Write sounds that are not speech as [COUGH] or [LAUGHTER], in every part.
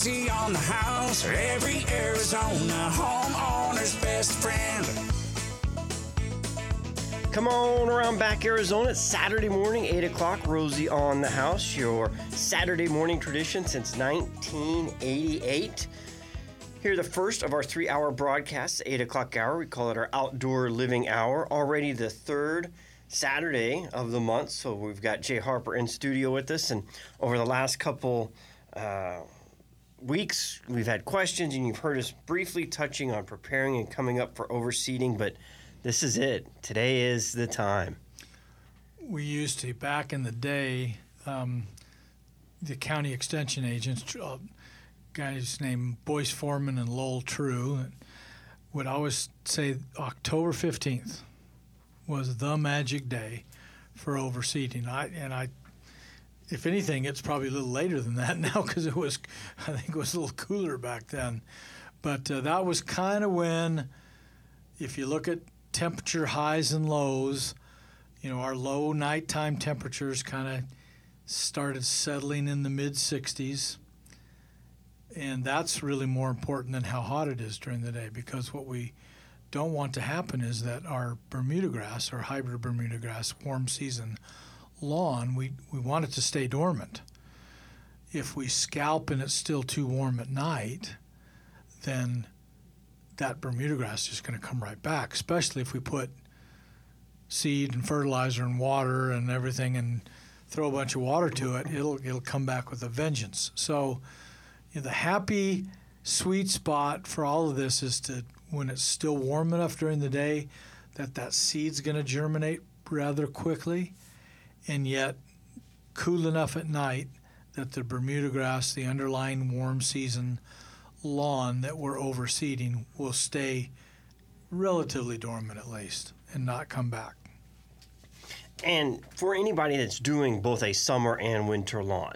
Rosie on the house, every Arizona homeowner's best friend. Come on around back, Arizona. It's Saturday morning, 8 o'clock. Rosie on the house, your Saturday morning tradition since 1988. Here, the first of our three hour broadcasts, 8 o'clock hour. We call it our outdoor living hour. Already the third Saturday of the month. So we've got Jay Harper in studio with us. And over the last couple uh, weeks, we've had questions, and you've heard us briefly touching on preparing and coming up for overseeding. But this is it. Today is the time. We used to, back in the day, um, the county extension agents, uh, guys named Boyce Foreman and Lowell True, would always say October 15th was the magic day for overseeding. I, and I, if anything, it's probably a little later than that [LAUGHS] now because it was, I think it was a little cooler back then. But uh, that was kind of when, if you look at temperature highs and lows. You know, our low nighttime temperatures kind of started settling in the mid 60s. And that's really more important than how hot it is during the day because what we don't want to happen is that our Bermuda grass, our hybrid Bermuda grass, warm season lawn, we, we want it to stay dormant. If we scalp and it's still too warm at night, then that Bermuda grass is going to come right back, especially if we put seed and fertilizer and water and everything and throw a bunch of water to it, it'll it'll come back with a vengeance. So you know, the happy sweet spot for all of this is to when it's still warm enough during the day that that seed's going to germinate rather quickly and yet cool enough at night that the Bermuda grass, the underlying warm season lawn that we're overseeding will stay relatively dormant at least and not come back. And for anybody that's doing both a summer and winter lawn,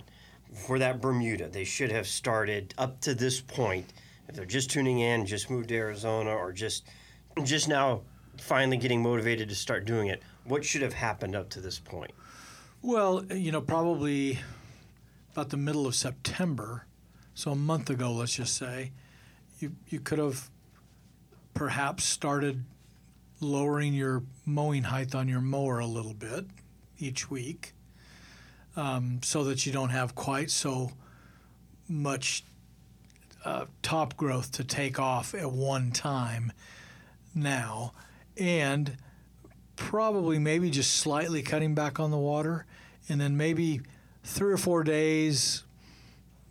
for that Bermuda, they should have started up to this point. If they're just tuning in, just moved to Arizona, or just just now finally getting motivated to start doing it, what should have happened up to this point? Well, you know, probably about the middle of September, so a month ago, let's just say, you you could have perhaps started lowering your mowing height on your mower a little bit each week, um, so that you don't have quite so much uh, top growth to take off at one time now, and probably maybe just slightly cutting back on the water, and then maybe three or four days,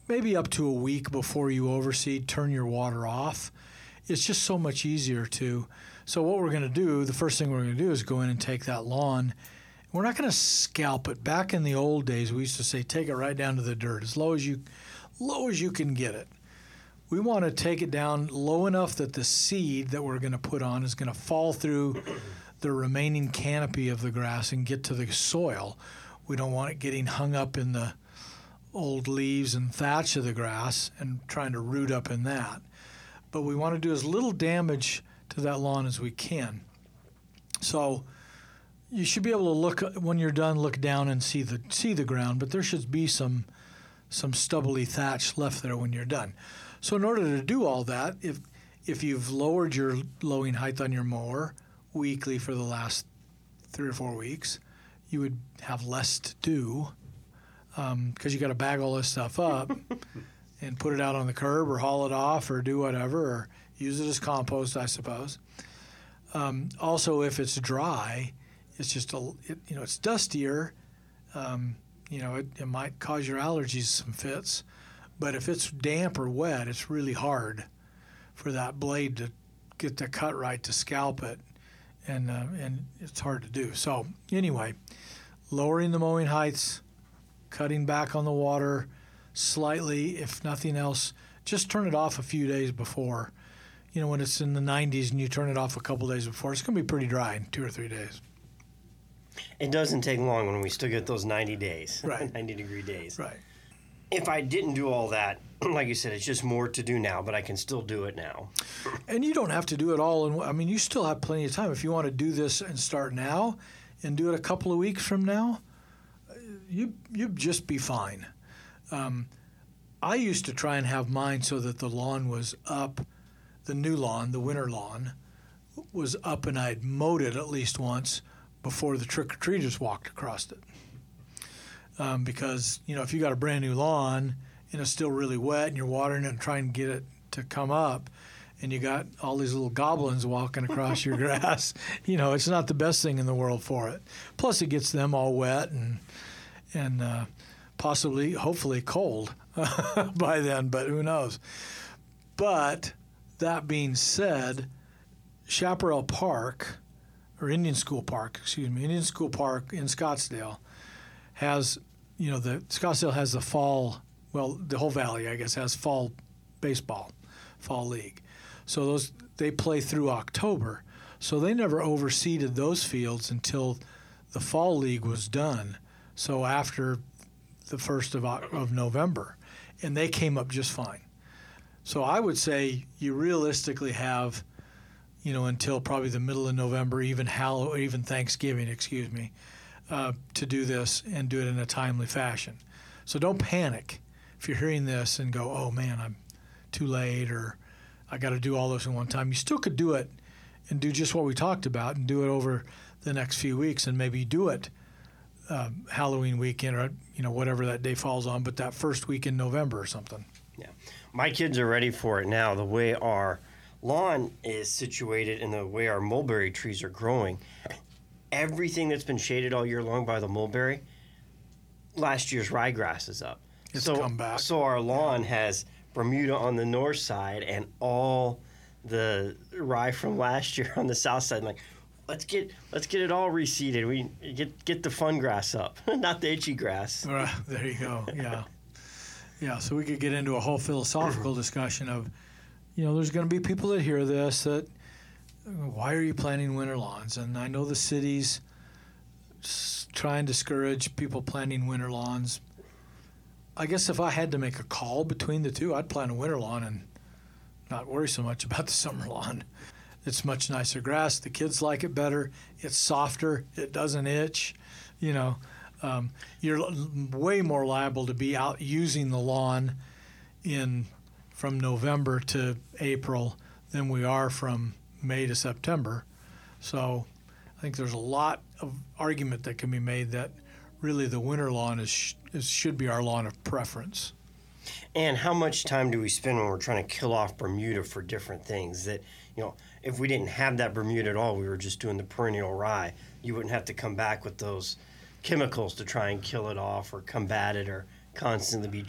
maybe up to a week before you overseed, turn your water off. It's just so much easier to. So what we're going to do, the first thing we're going to do is go in and take that lawn. We're not going to scalp it. Back in the old days, we used to say take it right down to the dirt, as low as you, low as you can get it. We want to take it down low enough that the seed that we're going to put on is going to fall through the remaining canopy of the grass and get to the soil. We don't want it getting hung up in the old leaves and thatch of the grass and trying to root up in that. But we want to do as little damage to that lawn as we can. So you should be able to look when you're done, look down and see the see the ground, but there should be some some stubbly thatch left there when you're done. So in order to do all that, if if you've lowered your lowing height on your mower weekly for the last three or four weeks, you would have less to do because um, you got to bag all this stuff up [LAUGHS] and put it out on the curb or haul it off or do whatever or use it as compost, I suppose. Um, also, if it's dry, it's just a it, you know it's dustier. Um, you know it, it might cause your allergies some fits, but if it's damp or wet, it's really hard for that blade to get the cut right to scalp it, and uh, and it's hard to do. So anyway, lowering the mowing heights, cutting back on the water slightly, if nothing else, just turn it off a few days before. You know, when it's in the 90s and you turn it off a couple days before, it's going to be pretty dry in two or three days. It doesn't take long when we still get those 90 days, Right. [LAUGHS] 90 degree days. Right. If I didn't do all that, [CLEARS THROAT] like you said, it's just more to do now, but I can still do it now. [CLEARS THROAT] And you don't have to do it all. In, I mean, you still have plenty of time. If you want to do this and start now and do it a couple of weeks from now, you, you'd just be fine. Um, I used to try and have mine so that the lawn was up, the new lawn, the winter lawn, was up, and I'd mowed it at least once before the trick or treaters walked across it. Um, because you know, if you got a brand new lawn and it's still really wet and you're watering it and trying to get it to come up, and you got all these little goblins walking across your [LAUGHS] grass, you know, it's not the best thing in the world for it. Plus, it gets them all wet and and uh, possibly, hopefully, cold [LAUGHS] by then. But who knows? But that being said, Chaparral Park, or Indian School Park, excuse me, Indian School Park in Scottsdale has, you know, the Scottsdale has the fall, well, the whole valley, I guess, has fall baseball, fall league. So those they play through October. So they never overseeded those fields until the fall league was done. So after the first of, of November, and they came up just fine. So I would say you realistically have, you know, until probably the middle of November, even Hall, even Thanksgiving, excuse me, uh, to do this and do it in a timely fashion. So don't panic if you're hearing this and go, "Oh man, I'm too late," or "I got to do all this in one time." You still could do it and do just what we talked about and do it over the next few weeks and maybe do it um, Halloween weekend or you know whatever that day falls on, but that first week in November or something. Yeah. My kids are ready for it now. The way our lawn is situated and the way our mulberry trees are growing, everything that's been shaded all year long by the mulberry, last year's ryegrass is up. It's so, come back. So our lawn has Bermuda on the north side and all the rye from last year on the south side. I'm like, let's get let's get it all reseeded. We get get the fun grass up, [LAUGHS] not the itchy grass. There you go. Yeah. Yeah. So we could get into a whole philosophical discussion of, you know, there's going to be people that hear this that, why are you planting winter lawns? And I know the cities s- try and discourage people planting winter lawns. I guess if I had to make a call between the two, I'd plant a winter lawn and not worry so much [LAUGHS] about the summer lawn. It's much nicer grass. The kids like it better. It's softer. It doesn't itch. You know, um, you're way more liable to be out using the lawn in from November to April than we are from May to September. So I think there's a lot of argument that can be made that really the winter lawn is, is should be our lawn of preference. And how much time do we spend when we're trying to kill off Bermuda for different things? That, you know, if we didn't have that Bermuda at all, we were just doing the perennial rye, you wouldn't have to come back with those chemicals to try and kill it off or combat it or constantly be.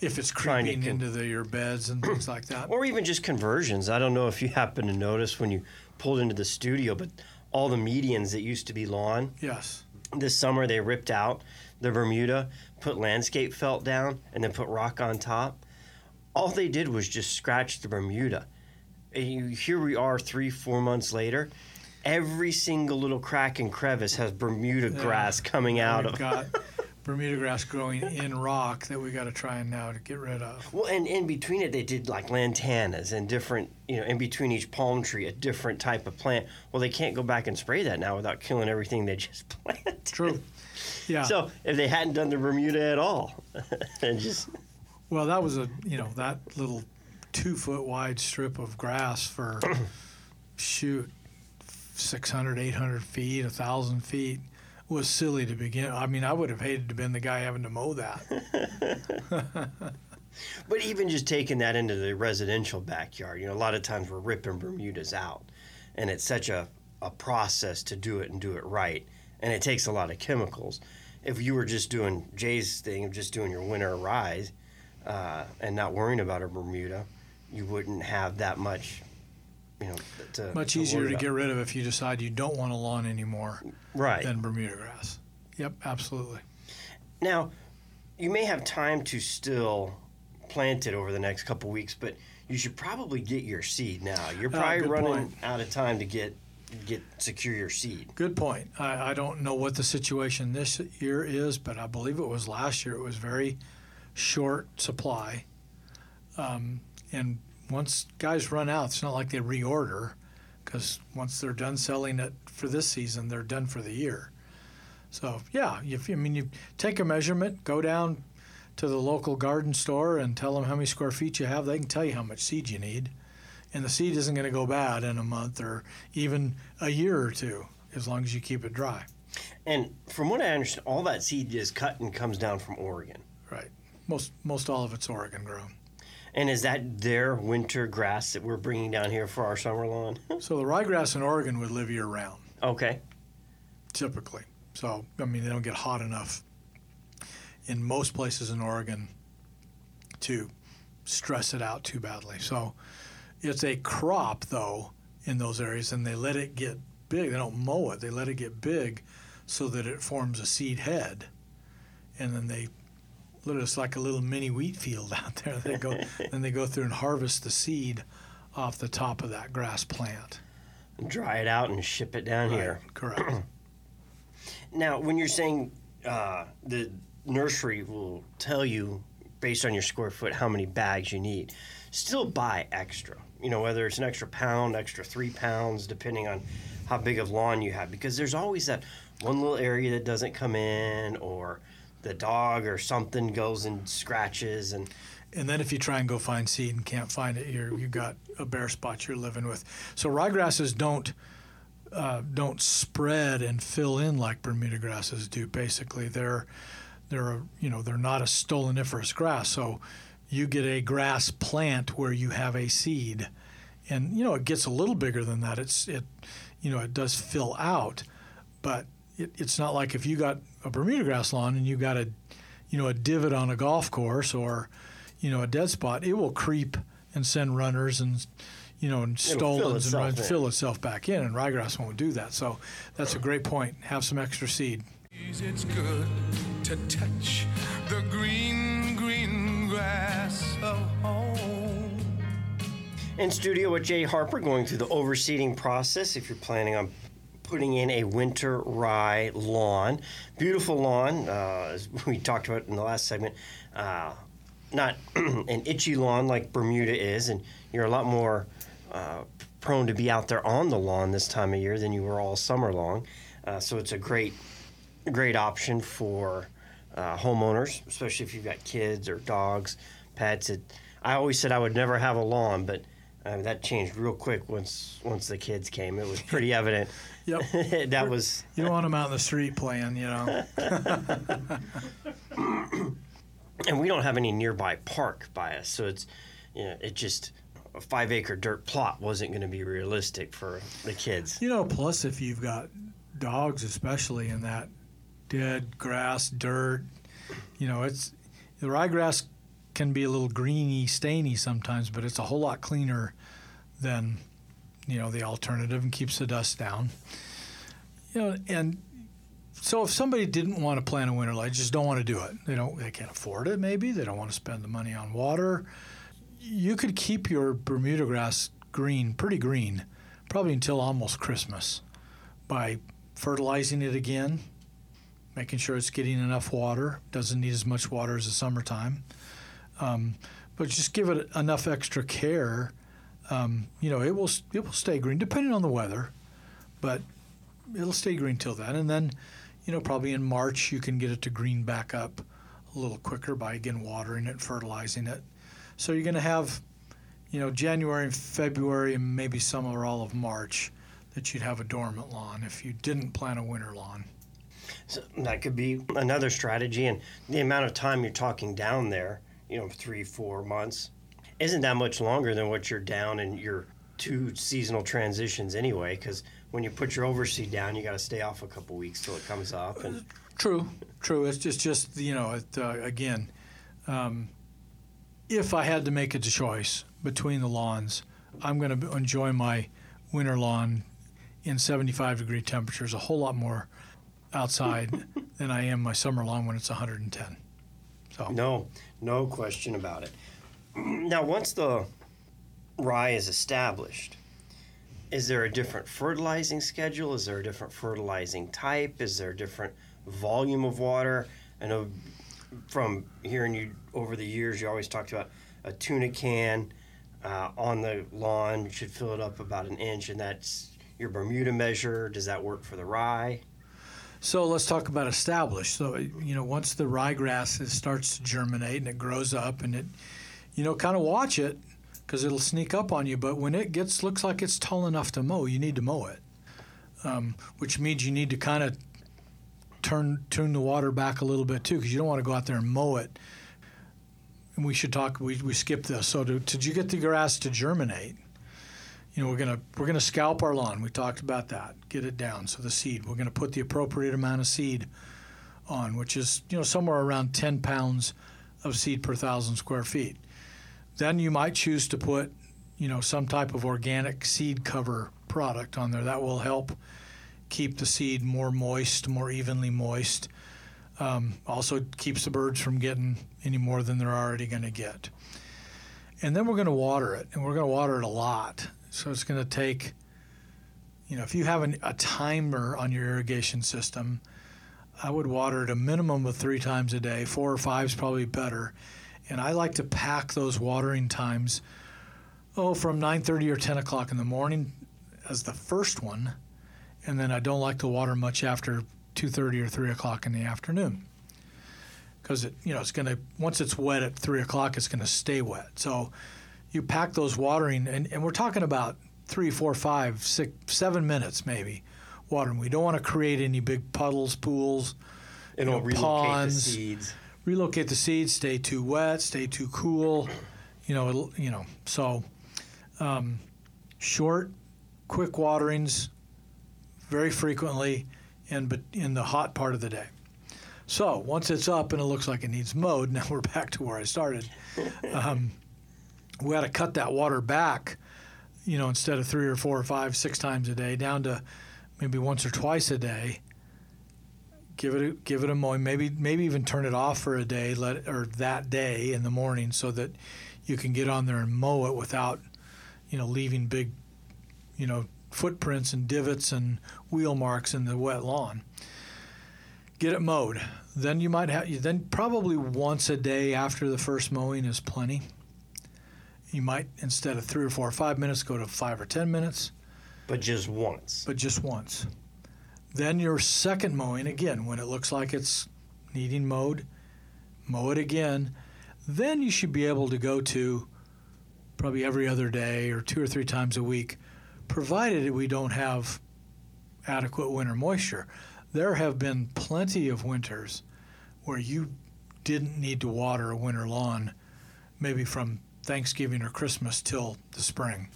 If it's creeping con- into the, your beds and things like that. or even just conversions. I don't know if you happen to notice when you pulled into the studio, but all the medians that used to be lawn, Yes. this summer they ripped out the Bermuda, put landscape felt down, and then put rock on top. All they did was just scratch the Bermuda. And you, here we are, three, four months later. Every single little crack and crevice has Bermuda Yeah. grass coming out We've of. got [LAUGHS] Bermuda grass growing in rock that we got to try and now to get rid of. Well, and in between it, they did like lantanas and different, you know, in between each palm tree, a different type of plant. Well, they can't go back and spray that now without killing everything they just [LAUGHS] planted. True. Yeah. So if they hadn't done the Bermuda at all, [LAUGHS] and just Well, that was a you know that little two foot wide strip of grass for [CLEARS THROAT] shoot 600, 800 feet, a thousand feet was silly to begin. I mean, I would have hated to have been the guy having to mow that. [LAUGHS] [LAUGHS] But even just taking that into the residential backyard, you know, a lot of times we're ripping Bermudas out, and it's such a, a process to do it and do it right, and it takes a lot of chemicals. If you were just doing Jay's thing of just doing your winter ryes uh, and not worrying about a Bermuda, you wouldn't have that much, you know, to, Much to easier to about. get rid of if you decide you don't want a lawn anymore right. than Bermuda grass. Yep, absolutely. Now, you may have time to still plant it over the next couple weeks, but you should probably get your seed now. You're Ah, probably good running point. out of time to get get secure your seed. Good point. I, I don't know what the situation this year is, but I believe it was last year. It was very short supply. Um, and once guys run out, it's not like they reorder because once they're done selling it for this season, they're done for the year. So, yeah, if, I mean, you take a measurement, go down to the local garden store and tell them how many square feet you have. They can tell you how much seed you need, and the seed isn't going to go bad in a month or even a year or two, as long as you keep it dry. And from what I understand, all that seed is cut and comes down from Oregon. Right. Most most all of it's Oregon grown. And is that their winter grass that we're bringing down here for our summer lawn? [LAUGHS] So the ryegrass in Oregon would live year round, okay. typically. So I mean, they don't get hot enough in most places in Oregon to stress it out too badly. So it's a crop though in those areas, and they let it get big. They don't mow it; they let it get big so that it forms a seed head, and then they let it's like a little mini wheat field [LAUGHS] out there. They go [LAUGHS] then they go through and harvest the seed off the top of that grass plant. Dry it out and ship it down here. Correct. [CLEARS THROAT] Now, when you're saying uh, the nursery will tell you based on your square foot how many bags you need, still buy extra. You know, whether it's an extra pound, extra three pounds, depending on how big of lawn you have, because there's always that one little area that doesn't come in, or the dog or something goes and scratches, and And then if you try and go find seed and can't find it, you're you got a bare spot you're living with. So ryegrasses don't uh, don't spread and fill in like Bermuda grasses do. Basically, they're they're a, you know they're not a stoloniferous grass. So you get a grass plant where you have a seed, and you know it gets a little bigger than that. It's it you know it does fill out, but it, it's not like if you got a Bermuda grass lawn and you got a you know a divot on a golf course or you know a dead spot, it will creep and send runners and you know and fill stolons and itself run, fill itself back in, and ryegrass won't do that. So that's a great point. Have some extra seed. It's good to touch the green, green grass of home. In studio with Jay Harper, going through the overseeding process. If you're planning on putting in a winter rye lawn, beautiful lawn, uh, as we talked about in the last segment. Uh, not [CLEARS THROAT] an itchy lawn like Bermuda is, and you're a lot more uh, prone to be out there on the lawn this time of year than you were all summer long. Uh, so it's a great, great option for uh, homeowners, especially if you've got kids or dogs, pets. It, I always said I would never have a lawn, but uh, that changed real quick once once the kids came. It was pretty evident. [LAUGHS] Yep. [LAUGHS] that was You don't want them out in the street playing, you know. [LAUGHS] and we don't have any nearby park by us, so it's you know it just a five acre dirt plot wasn't going to be realistic for the kids. You know, plus if you've got dogs, especially in that dead grass, dirt, you know, it's the ryegrass can be a little greeny, stainy sometimes, but it's a whole lot cleaner than you know the alternative and keeps the dust down. You know, and so if somebody didn't want to plant a winter light, just don't want to do it. They don't. They can't afford it. Maybe they don't want to spend the money on water. You could keep your Bermuda grass green, pretty green, probably until almost Christmas, by fertilizing it again, making sure it's getting enough water. Doesn't need as much water as the summertime, um, but just give it enough extra care. Um, you know, it will it will stay green depending on the weather, but it'll stay green till then. And then, you know, probably in March you can get it to green back up a little quicker by again watering it, fertilizing it. So you're going to have, you know, January and February and maybe some or all of March that you'd have a dormant lawn if you didn't plant a winter lawn. So that could be another strategy, and the amount of time you're talking down there, you know, three four months, isn't that much longer than what you're down in your two seasonal transitions anyway. Because when you put your overseed down, you got to stay off a couple weeks till it comes up, and True, true. It's just, just you know, it, uh, again, um, if I had to make a choice between the lawns, I'm going to enjoy my winter lawn in 75 degree temperatures a whole lot more outside [LAUGHS] than I am my summer lawn when it's 110. So No, no question about it. [CLEARS THROAT] Now, once the rye is established, is there a different fertilizing schedule? Is there a different fertilizing type? Is there a different volume of water? I know from hearing you over the years, you always talked about a tuna can uh, on the lawn. You should fill it up about an inch, and that's your Bermuda measure. Does that work for the rye? So let's talk about established. So you know, once the ryegrass starts to germinate and it grows up, and it, you know, kind of watch it because it'll sneak up on you. But when it gets looks like it's tall enough to mow, you need to mow it, um, which means you need to kind of turn turn the water back a little bit too, because you don't want to go out there and mow it. And we should talk. We we skipped this. So to, did you get the grass to germinate? you know, we're gonna we're gonna scalp our lawn. We talked about that. Get it down. So the seed, we're gonna put the appropriate amount of seed on, which is you know somewhere around 10 pounds of seed per thousand square feet. Then you might choose to put you know some type of organic seed cover product on there that will help keep the seed more moist, more evenly moist. Um, also keeps the birds from getting any more than they're already going to get. And then we're going to water it, and we're going to water it a lot. So it's going to take, you know, if you have an, a timer on your irrigation system, I would water it a minimum of three times a day. Four or five is probably better. And I like to pack those watering times, oh, from 9:30 or 10 o'clock in the morning as the first one, and then I don't like to water much after 2:30 or 3 o'clock in the afternoon because it, you know, it's going to once it's wet at 3 o'clock, it's going to stay wet. So you pack those watering, and, and we're talking about three, four, five, six, seven minutes maybe watering. We don't want to create any big puddles, pools, And you know, ponds. Relocate the seeds, stay too wet, stay too cool, you know, it'll, you know. So, um, short, quick waterings, very frequently, and but in the hot part of the day. So once it's up and it looks like it needs mowed, [LAUGHS] now we're back to where I started. Um, we got to cut that water back, you know, instead of three or four or five, six times a day, down to maybe once or twice a day give it a, give it a mowing. Maybe maybe even turn it off for a day, let or that day in the morning, so that you can get on there and mow it without, you know, leaving big, you know, footprints and divots and wheel marks in the wet lawn. Get it mowed. Then you might have. Then probably once a day after the first mowing is plenty. You might instead of three or four or five minutes go to five or ten minutes But just once. but just once. Then your second mowing again, when it looks like it's needing mowed, mow it again. Then you should be able to go to probably every other day or two or three times a week, provided we don't have adequate winter moisture. There have been plenty of winters where you didn't need to water a winter lawn, maybe from Thanksgiving or Christmas till the spring.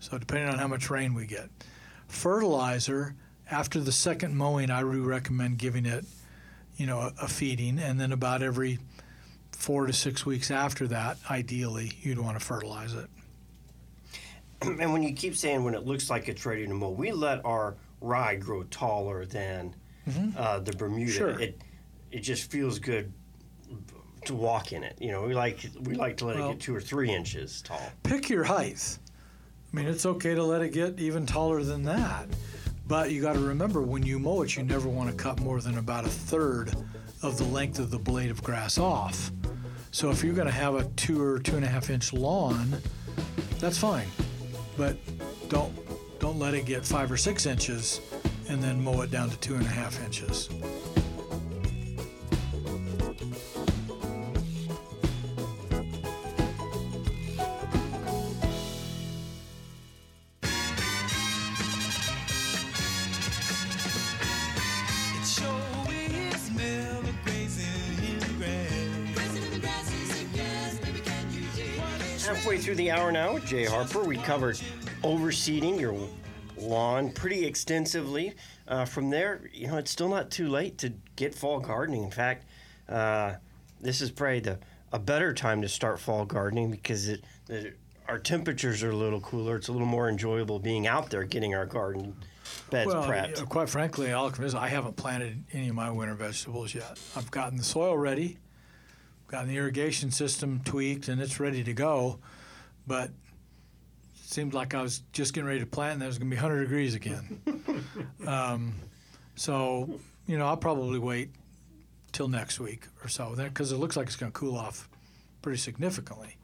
So depending on how much rain we get. Fertilizer after the second mowing, I would recommend giving it, you know, a, a feeding, and then about every four to six weeks after that, ideally, you'd want to fertilize it. [CLEARS THROAT] and when you keep saying when it looks like it's ready to mow, we let our rye grow taller than uh, the Bermuda. Sure. It it just feels good to walk in it. You know, we like we like to let Well- it get two or three inches tall. Pick your height. I mean, it's okay to let it get even taller than that, but you got to remember when you mow it, you never want to cut more than about a third of the length of the blade of grass off. So if you're going to have a two or two and a half inch lawn, that's fine, but don't don't let it get five or six inches and then mow it down to two and a half inches. Halfway through the hour now with Jay Harper, we covered overseeding your lawn pretty extensively. Uh, from there, you know, it's still not too late to get fall gardening. In fact, uh, this is probably the a better time to start fall gardening because it, the, our temperatures are a little cooler. It's a little more enjoyable being out there getting our garden beds Well, prepped. quite frankly, I'll confess, I haven't planted any of my winter vegetables yet. I've gotten the soil ready, gotten the irrigation system tweaked, and it's ready to go. But it seemed like I was just getting ready to plant, and it was going to be 100 degrees again. [LAUGHS] um, so, you know, I'll probably wait till next week or so, because it looks like it's going to cool off pretty significantly,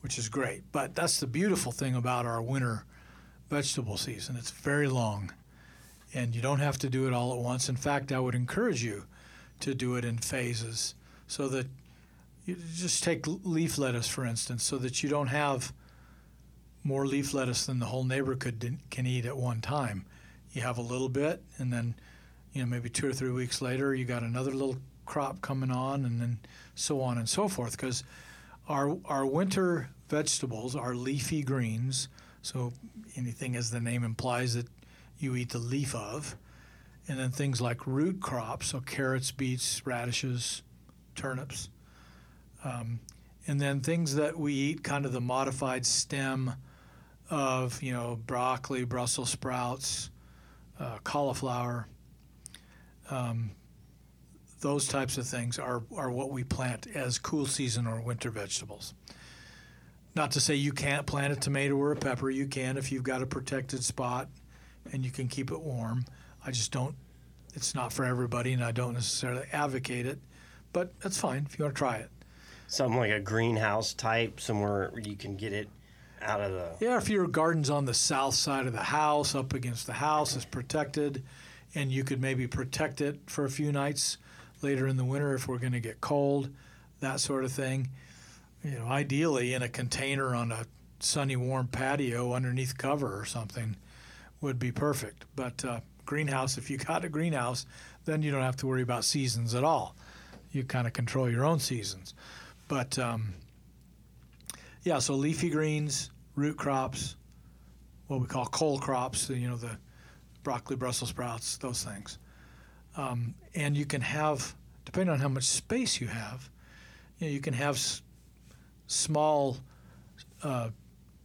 which is great. But that's the beautiful thing about our winter vegetable season. It's very long and you don't have to do it all at once. In fact, I would encourage you to do it in phases so that you just take leaf lettuce, for instance, so that you don't have more leaf lettuce than the whole neighborhood can eat at one time. You have a little bit, and then, you know, maybe two or three weeks later, you got another little crop coming on, and then so on and so forth. Because our our winter vegetables are leafy greens, so anything as the name implies that you eat the leaf of, and then things like root crops, so carrots, beets, radishes, turnips, um, and then things that we eat kind of the modified stem of you know broccoli, Brussels sprouts, uh, cauliflower. Um, those types of things are, are what we plant as cool season or winter vegetables. Not to say you can't plant a tomato or a pepper. You can if you've got a protected spot and you can keep it warm. I just don't, it's not for everybody and I don't necessarily advocate it, but that's fine if you want to try it. Something like a greenhouse type, somewhere you can get it out of the. Yeah, if your garden's on the south side of the house, up against the house, it's protected, and you could maybe protect it for a few nights later in the winter if we're going to get cold, that sort of thing. You know, ideally in a container on a sunny, warm patio underneath cover or something would be perfect. But uh, greenhouse, if you [LAUGHS] got a greenhouse, then you don't have to worry about seasons at all. You kind of control your own seasons. But um, yeah, so leafy greens, root crops, what we call cole crops, you know, the broccoli, Brussels sprouts, those things. Um, and you can have, depending on how much space you have, you, know, you can have s- small uh,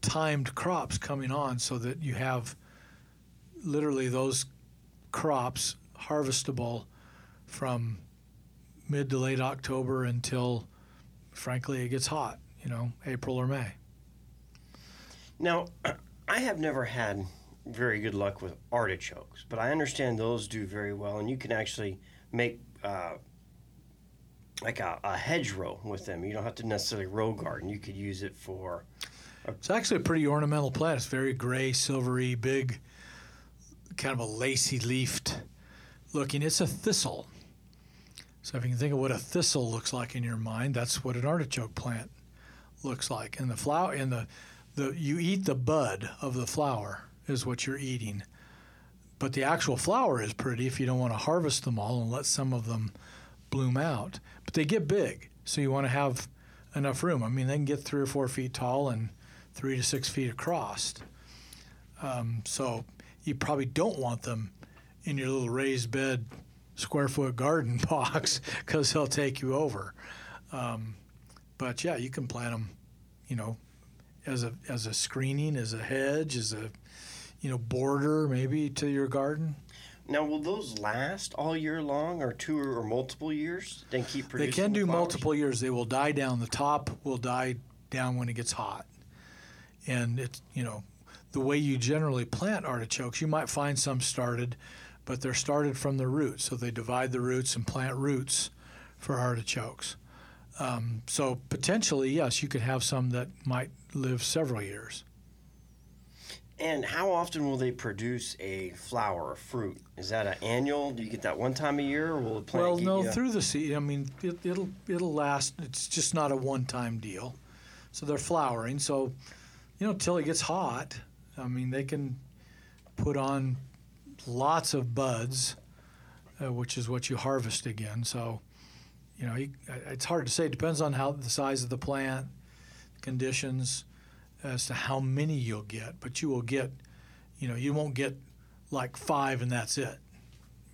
timed crops coming on so that you have literally those crops harvestable from mid to late October until, frankly, it gets hot, you know, April or May. Now, [CLEARS THROAT] I have never had very good luck with artichokes, but I understand those do very well, and you can actually make uh, like a, a hedgerow with them. You don't have to necessarily row garden. You could use it for. It's actually a pretty ornamental plant. It's very gray, silvery, big, kind of a lacy leafed looking. It's a thistle. So if you can think of what a thistle looks like in your mind, that's what an artichoke plant looks like. And the flower and the the you eat the bud of the flower is what you're eating. But the actual flower is pretty if you don't want to harvest them all and let some of them bloom out. But they get big, so you want to have enough room. I mean, they can get three or four feet tall and three to six feet across. Um, so you probably don't want them in your little raised bed square foot garden [LAUGHS] box because they'll take you over. Um, but yeah, you can plant them, you know, as a as a screening, as a hedge, as a you know border maybe to your garden. Now, will those last all year long, or two or multiple years? Then keep producing. They can do flowers? multiple years. They will die down. The top will die down when it gets hot, and it's you know the way you generally plant artichokes. You might find some started, but they're started from the roots. So they divide the roots and plant roots for artichokes. Um, so potentially, yes, you could have some that might live several years. And how often will they produce a flower or fruit? Is that an annual? Do you get that one time a year, or will the plant? Well, no, you- through the season. I mean, it, it'll it'll last. It's just not a one-time deal. So they're flowering. So, you know, till it gets hot. I mean, they can put on lots of buds, uh, which is what you harvest again. So, you know, you, it's hard to say. It depends on how the size of the plant, conditions, as to how many you'll get. But you will get, you know, you won't get like five and that's it.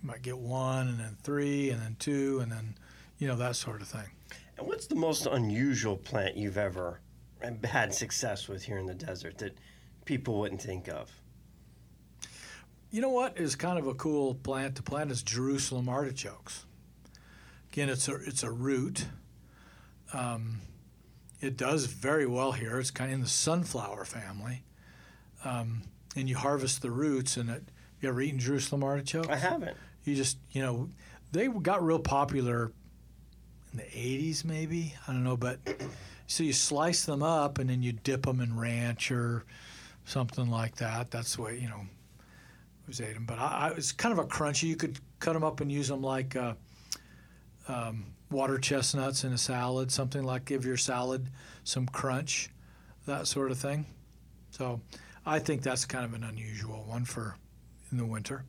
You might get one and then three and then two and then, you know, that sort of thing. And what's the most unusual plant you've ever had success with here in the desert that people wouldn't think of? You know what is kind of a cool plant to plant is Jerusalem artichokes. Again, it's a it's a root. Um, it does very well here. It's kind of in the sunflower family, um, and you harvest the roots. And it, you ever eaten Jerusalem artichoke? I haven't. You just you know, they got real popular in the '80s, maybe I don't know, but [CLEARS THROAT] so you slice them up and then you dip them in ranch or something like that. That's the way you know who's ate them. But I, I, it's kind of a crunchy. You could cut them up and use them like uh, um, water chestnuts in a salad, something like give your salad some crunch, that sort of thing. So I think that's kind of an unusual one for in the winter.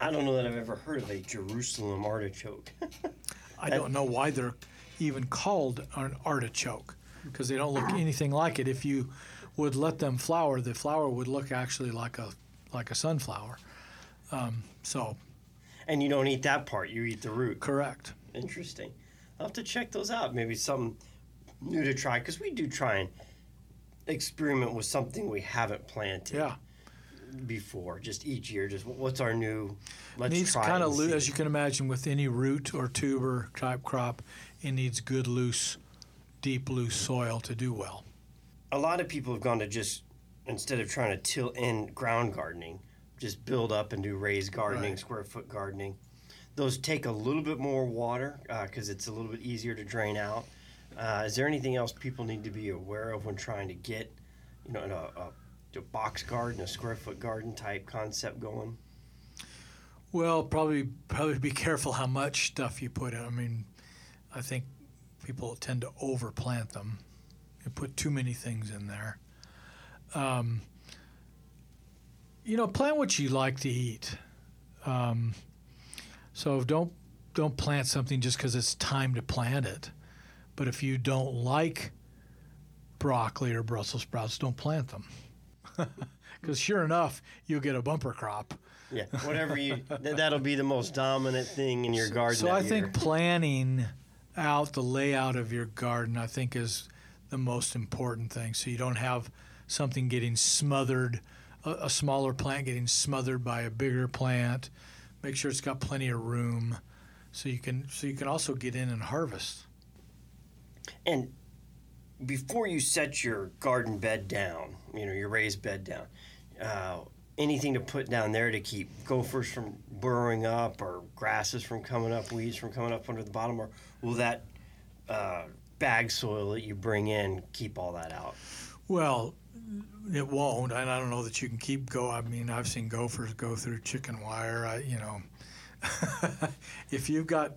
I don't know that I've ever heard of a Jerusalem artichoke. [LAUGHS] I don't know why they're even called an artichoke because they don't look [CLEARS THROAT] anything like it. If you would let them flower, the flower would look actually like a like a sunflower. Um, so and you don't eat that part, you eat the root. correct. Interesting. I'll have to check those out. Maybe something new to try because we do try and experiment with something we haven't planted Yeah, before. Just each year, just what's our new? Let's needs kind of loose, as you can imagine, with any root or tuber type crop, it needs good loose, deep loose soil to do well. a lot of people have gone to just instead of trying to till in ground gardening, just build up and do raised gardening, Right. square foot gardening. Those take a little bit more water because it's a little bit easier to drain out. Uh, is there anything else people need to be aware of when trying to get, you know, in a, a, a box garden, a square foot garden type concept going? Well, probably probably be careful how much stuff you put in. I mean, I think people tend to overplant them. You put too many things in there. Um, you know, plant what you like to eat. Um, so don't don't plant something just because it's time to plant it. But if you don't like broccoli or Brussels sprouts, don't plant them. [LAUGHS] Because sure enough, you'll get a bumper crop. Yeah, [LAUGHS] whatever you. th- that'll be the most dominant thing in your garden. So that I year. think planning out the layout of your garden, I think, is the most important thing. So you don't have something getting smothered, a, a smaller plant getting smothered by a bigger plant. Make sure it's got plenty of room, so you can so you can also get in and harvest. And before you set your garden bed down, you know, your raised bed down, uh, anything to put down there to keep gophers from burrowing up or grasses from coming up, weeds from coming up under the bottom, or will that uh, bag soil that you bring in keep all that out? Well, it won't, and I don't know that you can keep go. I mean, I've seen gophers go through chicken wire. I, you know, [LAUGHS] if you've got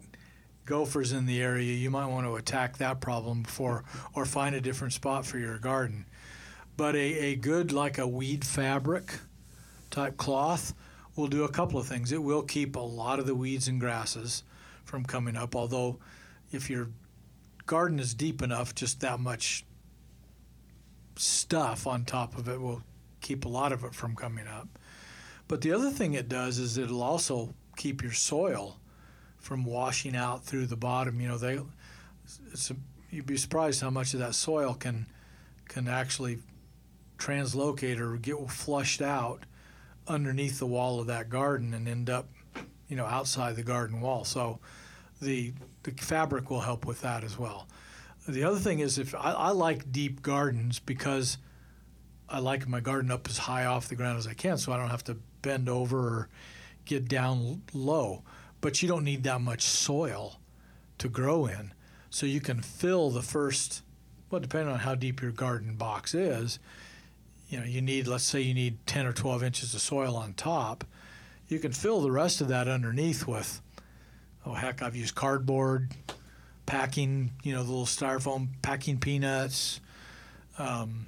gophers in the area, you might want to attack that problem before, or find a different spot for your garden. But a, a good like a weed fabric type cloth will do a couple of things. It will keep a lot of the weeds and grasses from coming up. Although, if your garden is deep enough, just that much stuff on top of it will keep a lot of it from coming up. But the other thing it does is it'll also keep your soil from washing out through the bottom. You know, they a, you'd be surprised how much of that soil can can actually translocate or get flushed out underneath the wall of that garden and end up, you know, outside the garden wall. So the the fabric will help with that as well. The other thing is if I, I like deep gardens because I like my garden up as high off the ground as I can, so I don't have to bend over or get down low. But you don't need that much soil to grow in, so you can fill the first. Well, depending on how deep your garden box is, you know, you need let's say you need 10 or 12 inches of soil on top. You can fill the rest of that underneath with. Oh heck, I've used cardboard, packing, you know, the little styrofoam, packing peanuts, um,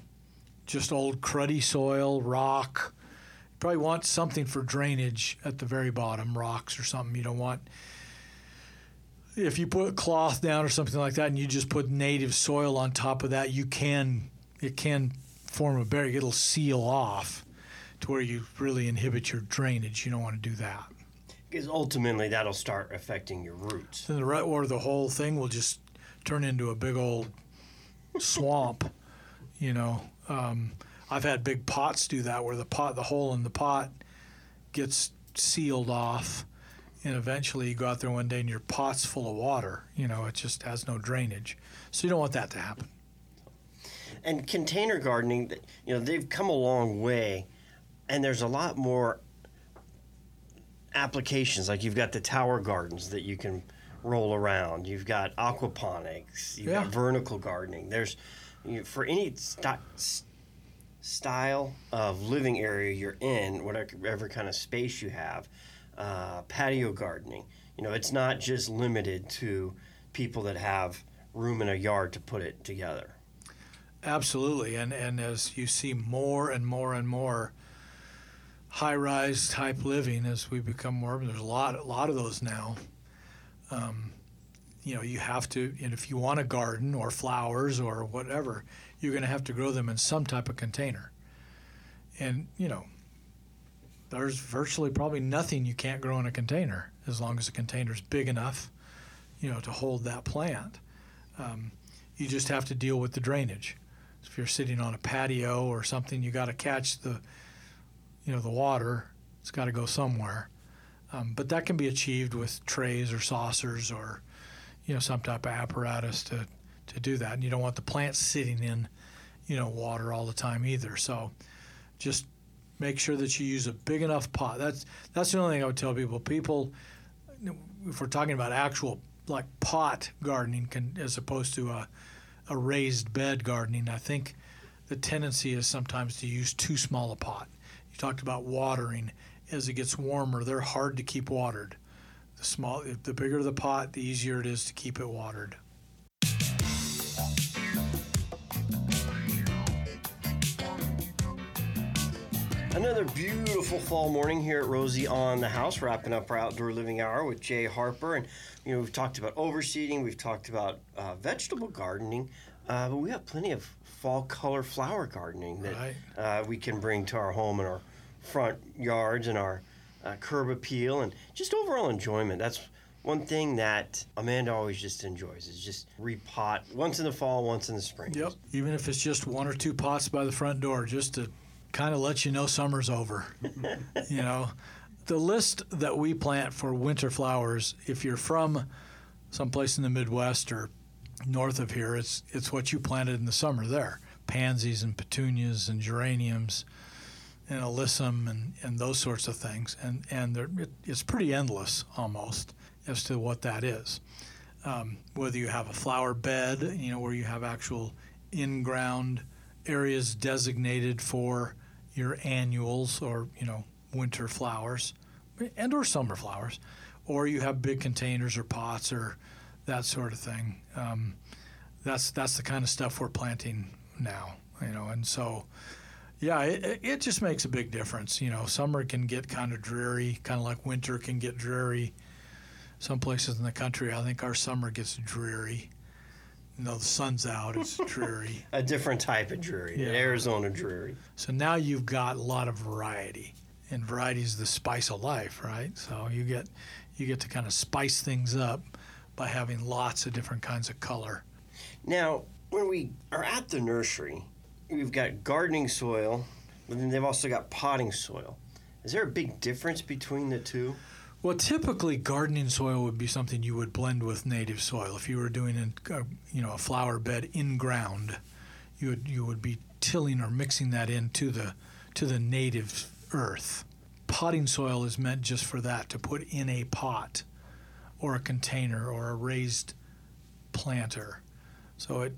just old cruddy soil, rock. You probably want something for drainage at the very bottom, rocks or something. You don't want. If you put cloth down or something like that, and you just put native soil on top of that, you can it can form a barrier. It'll seal off to where you really inhibit your drainage. You don't want to do that. Because ultimately that'll start affecting your roots. Then the right or the whole thing will just turn into a big old swamp. [LAUGHS] You know, um, I've had big pots do that where the pot, the hole in the pot, gets sealed off, and eventually you go out there one day and your pot's full of water. You know, it just has no drainage. So you don't want that to happen. and container gardening you know they've come a long way and there's a lot more applications like you've got the tower gardens that you can roll around you've got aquaponics you've Yeah. got vertical gardening there's you know, for any st- style of living area you're in, whatever kind of space you have, uh, patio gardening. You know, it's not just limited to people that have room in a yard to put it together. Absolutely, and and as you see more and more and more high-rise type living as we become more urban, there's a lot a lot of those now. Um, you know, you have to, and if you want a garden or flowers or whatever, you're going to have to grow them in some type of container. And you know, there's virtually probably nothing you can't grow in a container as long as the container's big enough, you know, to hold that plant. Um, you just have to deal with the drainage. If you're sitting on a patio or something, you got to catch the, you know, the water. It's got to go somewhere. Um, but that can be achieved with trays or saucers or, you know, some type of apparatus to, to do that. And you don't want the plant sitting in, you know, water all the time either. So, just make sure that you use a big enough pot. That's that's the only thing I would tell people. People, if we're talking about actual like pot gardening, can, as opposed to a a raised bed gardening, I think the tendency is sometimes to use too small a pot. Talked about watering. As it gets warmer, they're hard to keep watered. The small, the bigger the pot, the easier it is to keep it watered. Another beautiful fall morning here at Rosie on the House, wrapping up our outdoor living hour with Jay Harper. And, you know, we've talked about overseeding, we've talked about uh, vegetable gardening, uh, but we have plenty of fall color flower gardening that Right. uh, we can bring to our home and our front yards and our uh, curb appeal and just overall enjoyment. That's one thing that Amanda always just enjoys is just repot once in the fall, once in the spring. Yep. Even if it's just one or two pots by the front door, just to kind of let you know summer's over. [LAUGHS] you know, the list that we plant for winter flowers, if you're from someplace in the Midwest or north of here, it's it's what you planted in the summer there. Pansies and petunias and geraniums and alyssum and, and those sorts of things. And, and it, it's pretty endless almost as to what that is um, whether you have a flower bed, you know, where you have actual in-ground areas designated for your annuals or you know winter flowers and or summer flowers, or you have big containers or pots or that sort of thing. Um, that's that's the kind of stuff we're planting now, you know, and so. Yeah, it, it- just makes a big difference. You know, summer can get kind of dreary, kind of like winter can get dreary some places in the country, I think our summer gets dreary. You know, the sun's out, it's [LAUGHS] dreary. A different type of dreary, an Yeah. Arizona dreary. So now you've got a lot of variety, and variety is the spice of life, right? So you get you get to kind of spice things up by having lots of different kinds of color. Now, when we are at the nursery, we've got gardening soil, but then they've also got potting soil. Is there a big difference between the two? Well, typically gardening soil would be something you would blend with native soil. If you were doing a, you know a flower bed in ground, you would you would be tilling or mixing that into the to the native earth. Potting soil is meant just for that to put in a pot or a container or a raised planter. So it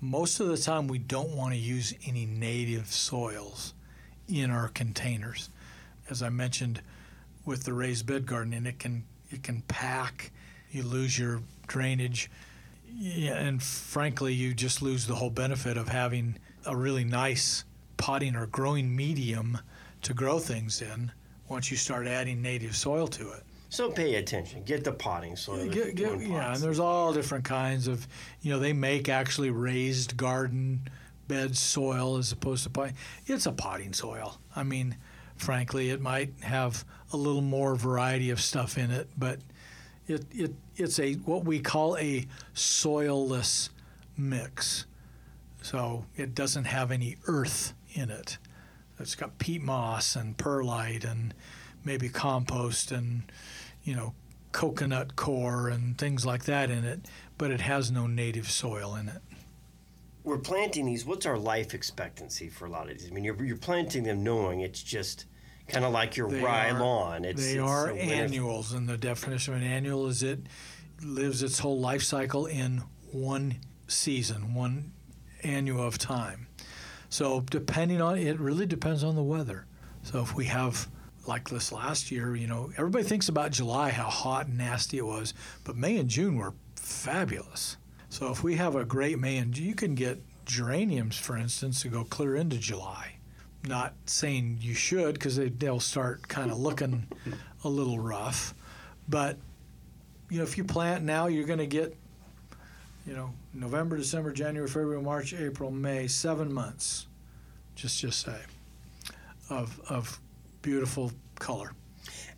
most of the time we don't want to use any native soils in our containers. As I mentioned, with the raised bed gardening, it can it can pack. You lose your drainage, and frankly, you just lose the whole benefit of having a really nice potting or growing medium to grow things in once you start adding native soil to it. So pay attention. Get the potting soil. Get- get- yeah, and there's all different kinds of, you know, they make actually raised garden bed soil as opposed to potting. It's a potting soil. I mean, frankly, it might have a little more variety of stuff in it, but it, it it's a what we call a soilless mix. So it doesn't have any earth in it. It's got peat moss and perlite and maybe compost and you know coconut coir and things like that in it, but it has no native soil in it. We're planting these. What's our life expectancy for a lot of these? I mean, you're, you're planting them knowing it's just kind of like your They rye are- lawn. It's, they it's are annuals, and the definition of an annual is it lives its whole life cycle in one season, one annual of time. So depending on it, really depends on the weather. So if we have like this last year, you know, everybody thinks about July how hot and nasty it was, but May and June were fabulous. So if we have a great May and you can get geraniums, for instance, to go clear into July. Not saying you should because they, they'll start kind of looking a little rough, but you know if you plant now, you're going to get you know November, December, January, February, March, April, May, seven months. Just just say of of beautiful color.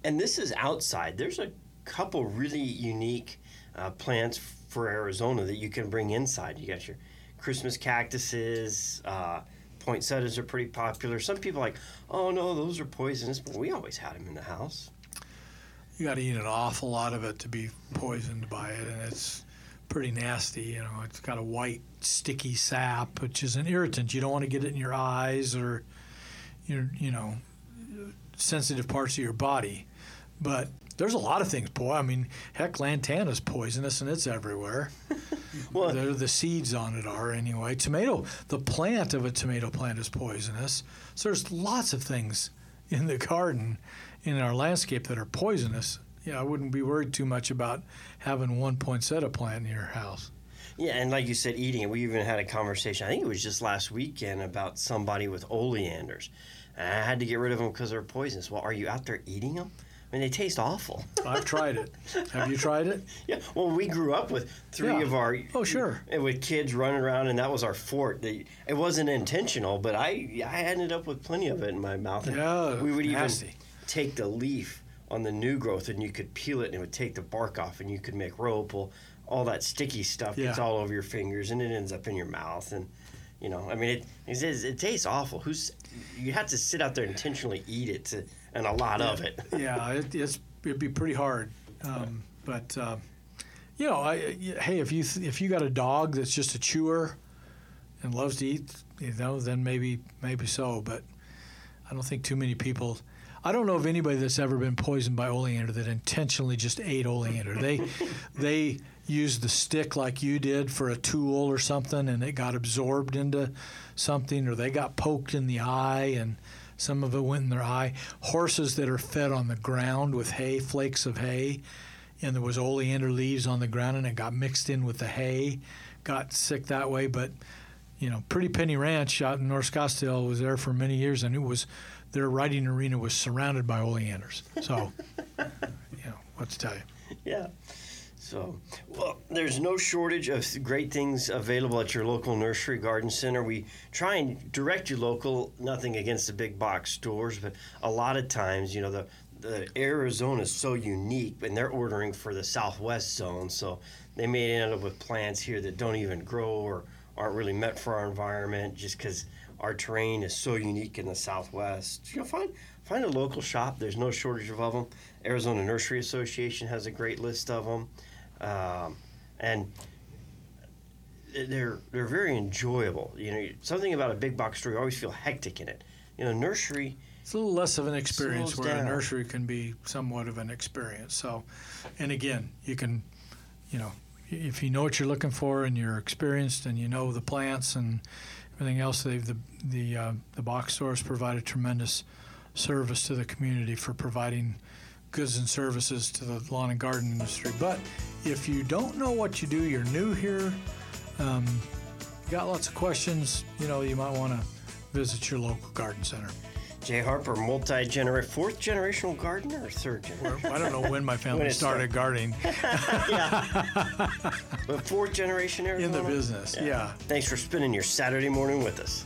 And this is outside. There's a couple really unique uh, plants for Arizona that you can bring inside. You got your Christmas cactuses. Uh, poinsettias are pretty popular. Some people are like, oh no, those are poisonous, but we always had them in the house. You got to eat an awful lot of it to be poisoned by it, and it's pretty nasty. You know, it's got a white sticky sap, which is an irritant. You don't want to get it in your eyes or your, you know, sensitive parts of your body. But there's a lot of things, boy. I mean, heck, lantana's poisonous and it's everywhere. [LAUGHS] Well- the, the seeds on it are anyway. Tomato, the plant of a tomato plant is poisonous. So there's lots of things in the garden, in our landscape that are poisonous. Yeah, I wouldn't be worried too much about having one poinsettia plant in your house. Yeah, and like you said, eating it. We even had a conversation. I think it was just last weekend about somebody with oleanders, and I had to get rid of them because they're poisonous. Well, are you out there eating them? I mean, they taste awful. I've tried it. Have you tried it? [LAUGHS] yeah. Well, we grew up with three Yeah. of our Oh, sure. Eh, with kids running around, and that was our fort. It wasn't intentional, but I I ended up with plenty of it in my mouth. Yeah, we would nasty. even take the leaf on the new growth, and you could peel it, and it would take the bark off, and you could make rope. Well, all that sticky stuff gets all over your fingers, and it ends up in your mouth, and you know, I mean, it it, it tastes awful. Who's you have to sit out there intentionally eat it, to, and a lot of it. yeah, [LAUGHS] it, it's it'd be pretty hard. Um, but uh, you know, I, hey, if you if you got a dog that's just a chewer and loves to eat, you know, then maybe maybe so. But I don't think too many people. I don't know of anybody that's ever been poisoned by oleander that intentionally just ate oleander. They [LAUGHS] they used the stick like you did for a tool or something, and it got absorbed into something, or they got poked in the eye, and some of it went in their eye. Horses that are fed on the ground with hay, flakes of hay, and there was oleander leaves on the ground, and it got mixed in with the hay, got sick that way. But you know, Pretty Penny Ranch out in North Scottsdale was there for many years, and it was their riding arena was surrounded by oleanders. So, [LAUGHS] you know, what to tell you. Yeah. So, well, there's no shortage of great things available at your local nursery garden center. We try and direct you local, nothing against the big box stores, but a lot of times, you know, the, the Arizona is so unique and they're ordering for the southwest zone. So they may end up with plants here that don't even grow or aren't really meant for our environment just because our terrain is so unique in the southwest. You know, find, find a local shop. There's no shortage of them. Arizona Nursery Association has a great list of them um, and they're they're very enjoyable. You know, something about a big box store, you always feel hectic in it. You know, nursery, It's a little less of an experience where down. a nursery can be somewhat of an experience. So, and again, you can, you know, if you know what you're looking for and you're experienced and you know the plants and everything else, they've the the uh, the box stores provide a tremendous service to the community for providing goods and services to the lawn and garden industry. But if you don't know what you do, you're new here, um, got lots of questions, you know, you might want to visit your local garden center. Jay Harper, multi generation, fourth generational gardener or third generation? I don't know when my [LAUGHS] family When started gardening [LAUGHS] yeah. but fourth generation Arizona. in the business. Yeah. Thanks for spending your Saturday morning with us.